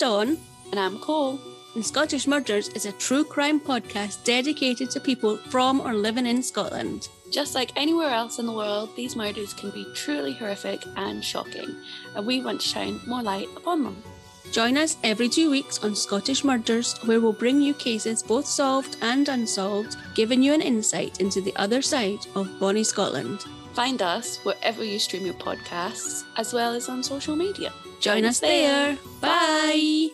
Dawn. And I'm Cole. And Scottish Murders is a true crime podcast dedicated to people from or living in Scotland. Just like anywhere else in the world, these murders can be truly horrific and shocking, and we want to shine more light upon them. Join us every two weeks on Scottish Murders, where we'll bring you cases both solved and unsolved, giving you an insight into the other side of Bonnie Scotland. Find us wherever you stream your podcasts, as well as on social media. Join, us there. Bye.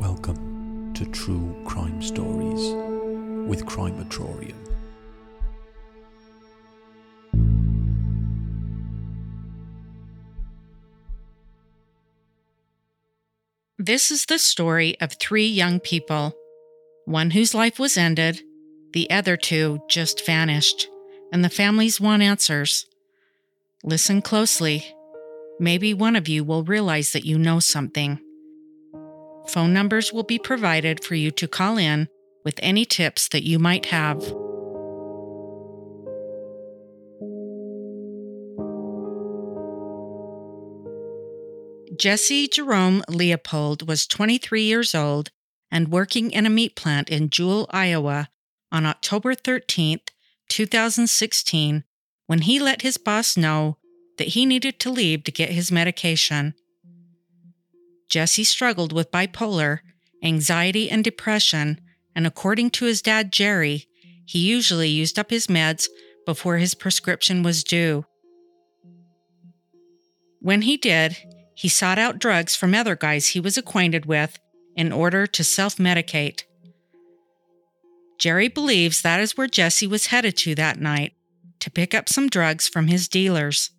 Welcome to True Crime Stories with Crimeatorium. This is the story of three young people one whose life was ended, the other two just vanished, and the families want answers. Listen closely. Maybe one of you will realize that you know something. Phone numbers will be provided for you to call in with any tips that you might have. Jesse Jerome Leopold was 23 years old and working in a meat plant in Jewell, Iowa on October 13th, 2016, when he let his boss know that he needed to leave to get his medication. Jesse struggled with bipolar, anxiety, and depression, and according to his dad, Jerry, he usually used up his meds before his prescription was due. When he did, he sought out drugs from other guys he was acquainted with in order to self medicate. Jerry believes that is where Jesse was headed to that night to pick up some drugs from his dealers.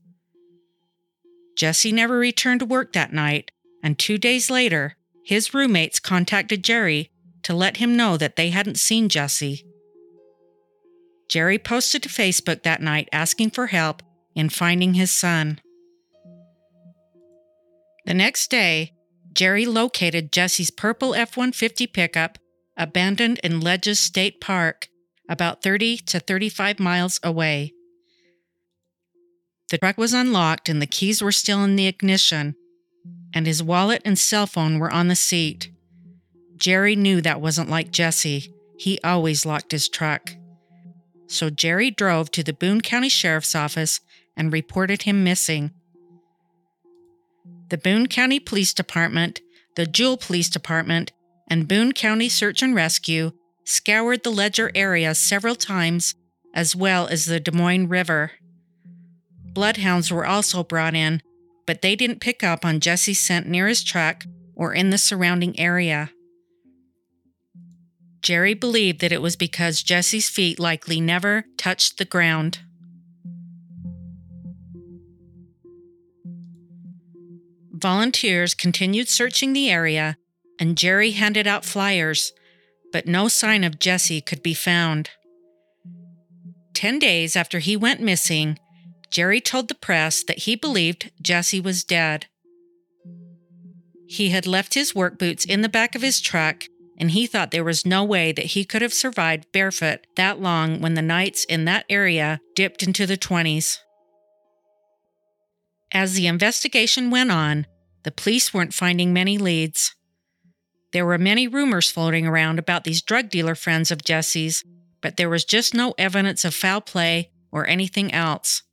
Jesse never returned to work that night, and two days later, his roommates contacted Jerry to let him know that they hadn't seen Jesse. Jerry posted to Facebook that night asking for help in finding his son. The next day, Jerry located Jesse's purple F 150 pickup abandoned in Ledges State Park, about 30 to 35 miles away. The truck was unlocked and the keys were still in the ignition, and his wallet and cell phone were on the seat. Jerry knew that wasn't like Jesse. He always locked his truck. So Jerry drove to the Boone County Sheriff's Office and reported him missing. The Boone County Police Department, the Jewell Police Department, and Boone County Search and Rescue scoured the Ledges area several times, as well as the Des Moines River. Bloodhounds were also brought in, but they didn't pick up on Jesse's scent near his truck or in the surrounding area. Jerry believed that it was because Jesse's feet likely never touched the ground. Volunteers continued searching the area, and Jerry handed out flyers, but no sign of Jesse could be found. Ten days after he went missing, Jerry told the press that he believed Jesse was dead. He had left his work boots in the back of his truck, and he thought there was no way that he could have survived barefoot that long when the nights in that area dipped into the 20s. As the investigation went on, the police weren't finding many leads. There were many rumors floating around about these drug dealer friends of Jesse's, but there was just no evidence of foul play or anything else.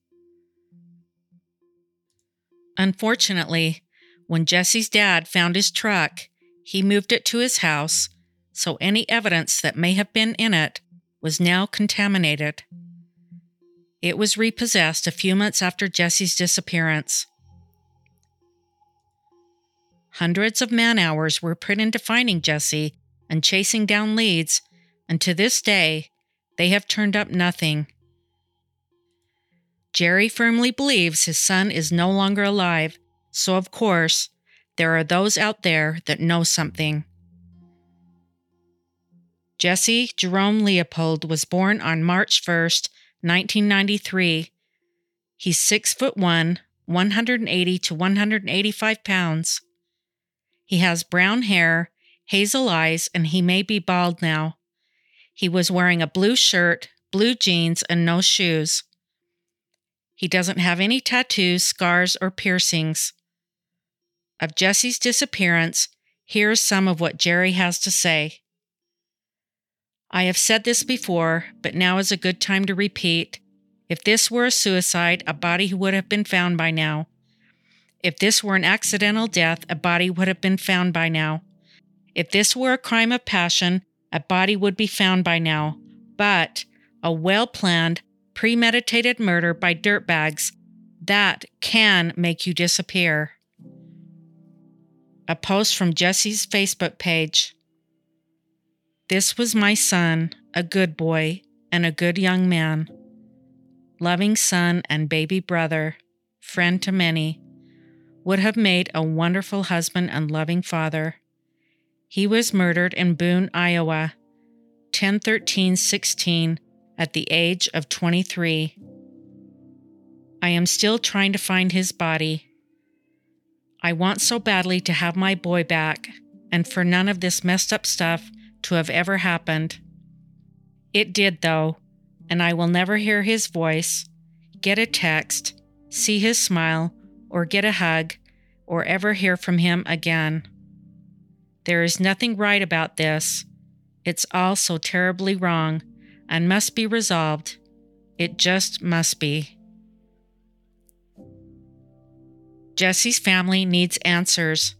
Unfortunately, when Jesse's dad found his truck, he moved it to his house, so any evidence that may have been in it was now contaminated. It was repossessed a few months after Jesse's disappearance. Hundreds of man hours were put into finding Jesse and chasing down leads, and to this day, they have turned up nothing. Jerry firmly believes his son is no longer alive, so of course, there are those out there that know something. Jesse Jerome Leopold was born on March 1st, 1993. He's 6 foot 1, 180 to 185 pounds. He has brown hair hazel eyes, and he may be bald now. He was wearing a blue shirt, blue jeans, and no shoes. He doesn't have any tattoos, scars, or piercings. Of Jesse's disappearance, here's some of what Jerry has to say. I have said this before, but now is a good time to repeat. If this were a suicide, a body would have been found by now. If this were an accidental death, a body would have been found by now. If this were a crime of passion, a body would be found by now. But a well planned, premeditated murder by dirtbags, that can make you disappear. A post from Jesse's Facebook page. This was my son, a good boy and a good young man. Loving son and baby brother, friend to many, would have made a wonderful husband and loving father. He was murdered in Boone, Iowa, 101316 at the age of 23. I am still trying to find his body. I want so badly to have my boy back and for none of this messed up stuff to have ever happened. It did, though, and I will never hear his voice, get a text, see his smile, or get a hug, or ever hear from him again. There is nothing right about this. It's all so terribly wrong and must be resolved. It just must be. Jesse's family needs answers.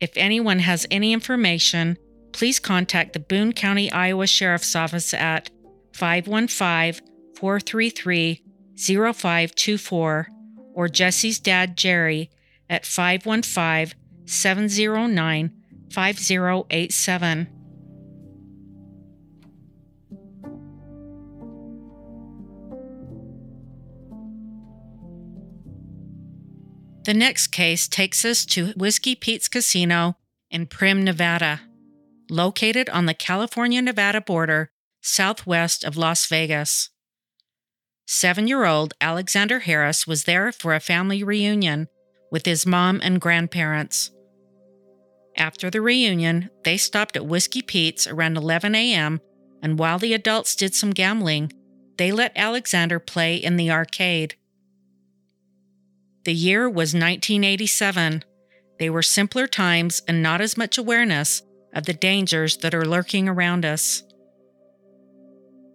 If anyone has any information, please contact the Boone County, Iowa Sheriff's Office at 515 433 0524 or Jesse's dad, Jerry, at 515 709 5087. The next case takes us to Whiskey Pete's Casino in Primm, Nevada located on the California Nevada border southwest of Las Vegas. Seven year old Alexander Harris was there for a family reunion with his mom and grandparents. After the reunion, they stopped at Whiskey Pete's around 11 a.m., and while the adults did some gambling, they let Alexander play in the arcade. The year was 1987. They were simpler times and not as much awareness of the dangers that are lurking around us.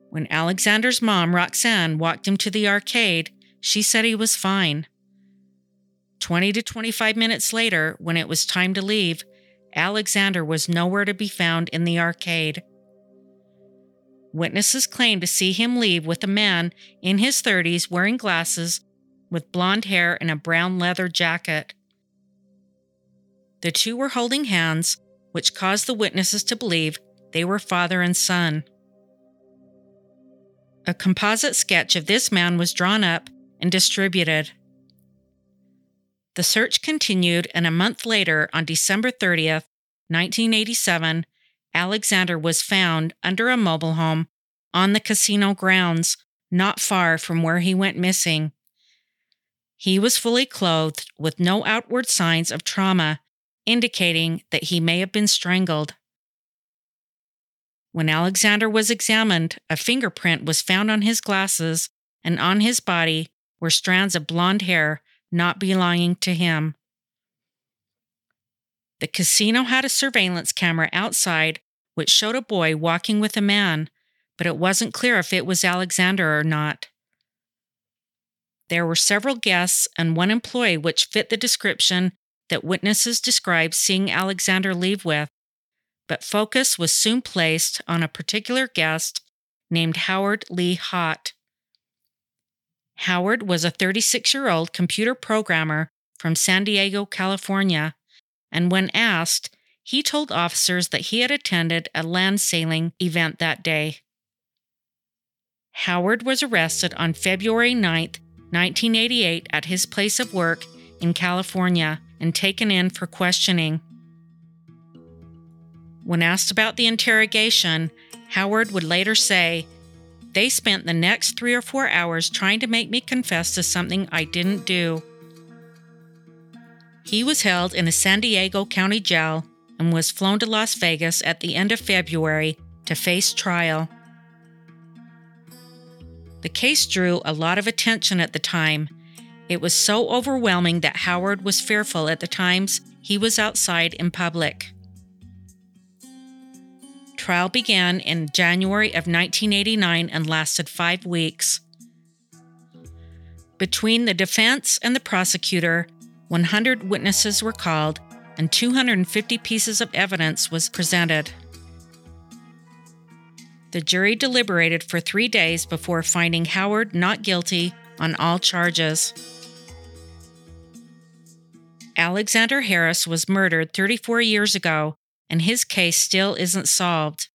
When Alexander's mom, Roxanne, walked him to the arcade, she said he was fine. 20 to 25 minutes later, when it was time to leave, Alexander was nowhere to be found in the arcade. Witnesses claim to see him leave with a man in his 30s wearing glasses with blonde hair and a brown leather jacket. The two were holding hands which caused the witnesses to believe they were father and son. A composite sketch of this man was drawn up and distributed. The search continued, and a month later, on December 30th, 1987, Alexander was found under a mobile home on the casino grounds, not far from where he went missing. He was fully clothed with no outward signs of trauma indicating that he may have been strangled. When Alexander was examined, a fingerprint was found on his glasses, and on his body were strands of blonde hair not belonging to him. The casino had a surveillance camera outside which showed a boy walking with a man, but it wasn't clear if it was Alexander or not. There were several guests and one employee which fit the description that witnesses described seeing Alexander leave with, but focus was soon placed on a particular guest named Howard Lee Haupt. Howard was a 36 year old computer programmer from San Diego, California, and when asked, he told officers that he had attended a land sailing event that day. Howard was arrested on February 9, 1988, at his place of work in California and taken in for questioning. When asked about the interrogation, Howard would later say, They spent the next three or four hours trying to make me confess to something I didn't do. He was held in a San Diego County jail and was flown to Las Vegas at the end of February to face trial. The case drew a lot of attention at the time. It was so overwhelming that Howard was fearful at the times he was outside in public. Trial began in January of 1989 and lasted five weeks. Between the defense and the prosecutor, 100 witnesses were called and 250 pieces of evidence was presented. The jury deliberated for three days before finding Howard not guilty on all charges. Alexander Harris was murdered 34 years ago, and his case still isn't solved.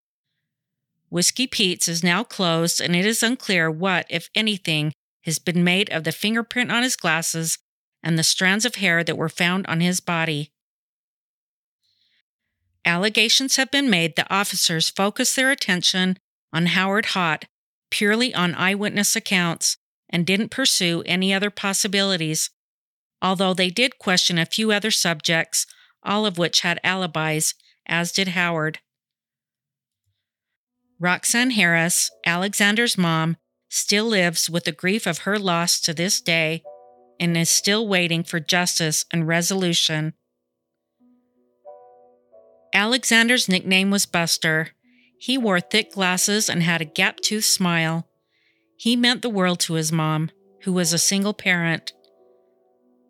Whiskey Pete's is now closed, and it is unclear what, if anything, has been made of the fingerprint on his glasses and the strands of hair that were found on his body. Allegations have been made that officers focused their attention on Howard Haupt purely on eyewitness accounts and didn't pursue any other possibilities, although they did question a few other subjects, all of which had alibis, as did Howard. Roxanne Harris, Alexander's mom, still lives with the grief of her loss to this day and is still waiting for justice and resolution. Alexander's nickname was Buster. He wore thick glasses and had a gap toothed smile. He meant the world to his mom, who was a single parent.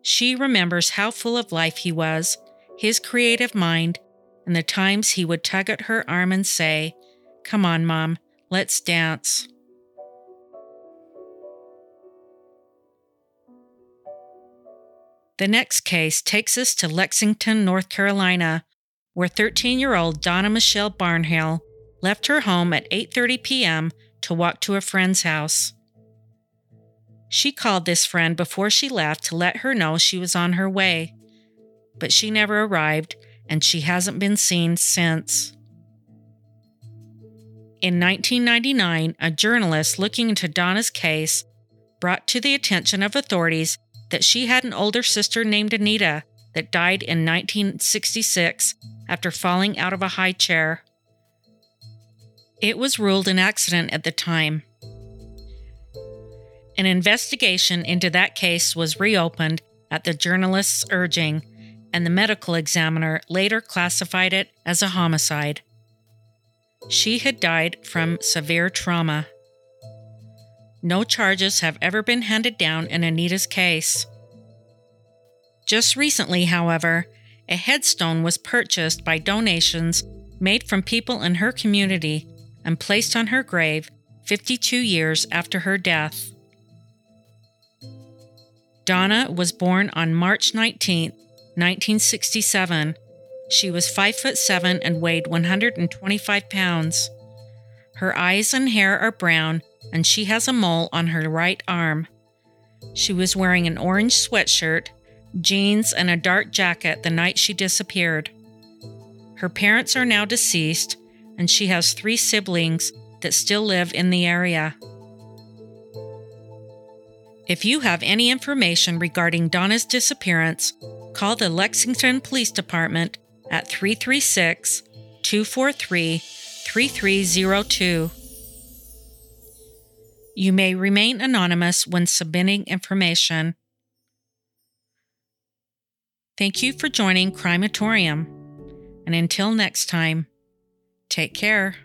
She remembers how full of life he was, his creative mind, and the times he would tug at her arm and say, Come on, Mom, let's dance. The next case takes us to Lexington, North Carolina, where 13-year-old Donna Michelle Barnhill left her home at 8:30 p.m. to walk to a friend's house. She called this friend before she left to let her know she was on her way, but she never arrived and she hasn't been seen since. In 1999, a journalist looking into Donna's case brought to the attention of authorities that she had an older sister named Anita that died in 1966 after falling out of a high chair. It was ruled an accident at the time. An investigation into that case was reopened at the journalist's urging, and the medical examiner later classified it as a homicide. She had died from severe trauma. No charges have ever been handed down in Anita's case. Just recently, however, a headstone was purchased by donations made from people in her community and placed on her grave 52 years after her death. Donna was born on March 19, 1967. She was 5 foot 7 and weighed 125 pounds. Her eyes and hair are brown and she has a mole on her right arm. She was wearing an orange sweatshirt, jeans, and a dark jacket the night she disappeared. Her parents are now deceased, and she has three siblings that still live in the area. If you have any information regarding Donna's disappearance, call the Lexington Police Department at 336 243 3302. You may remain anonymous when submitting information. Thank you for joining Crimeatorium. And until next time, take care.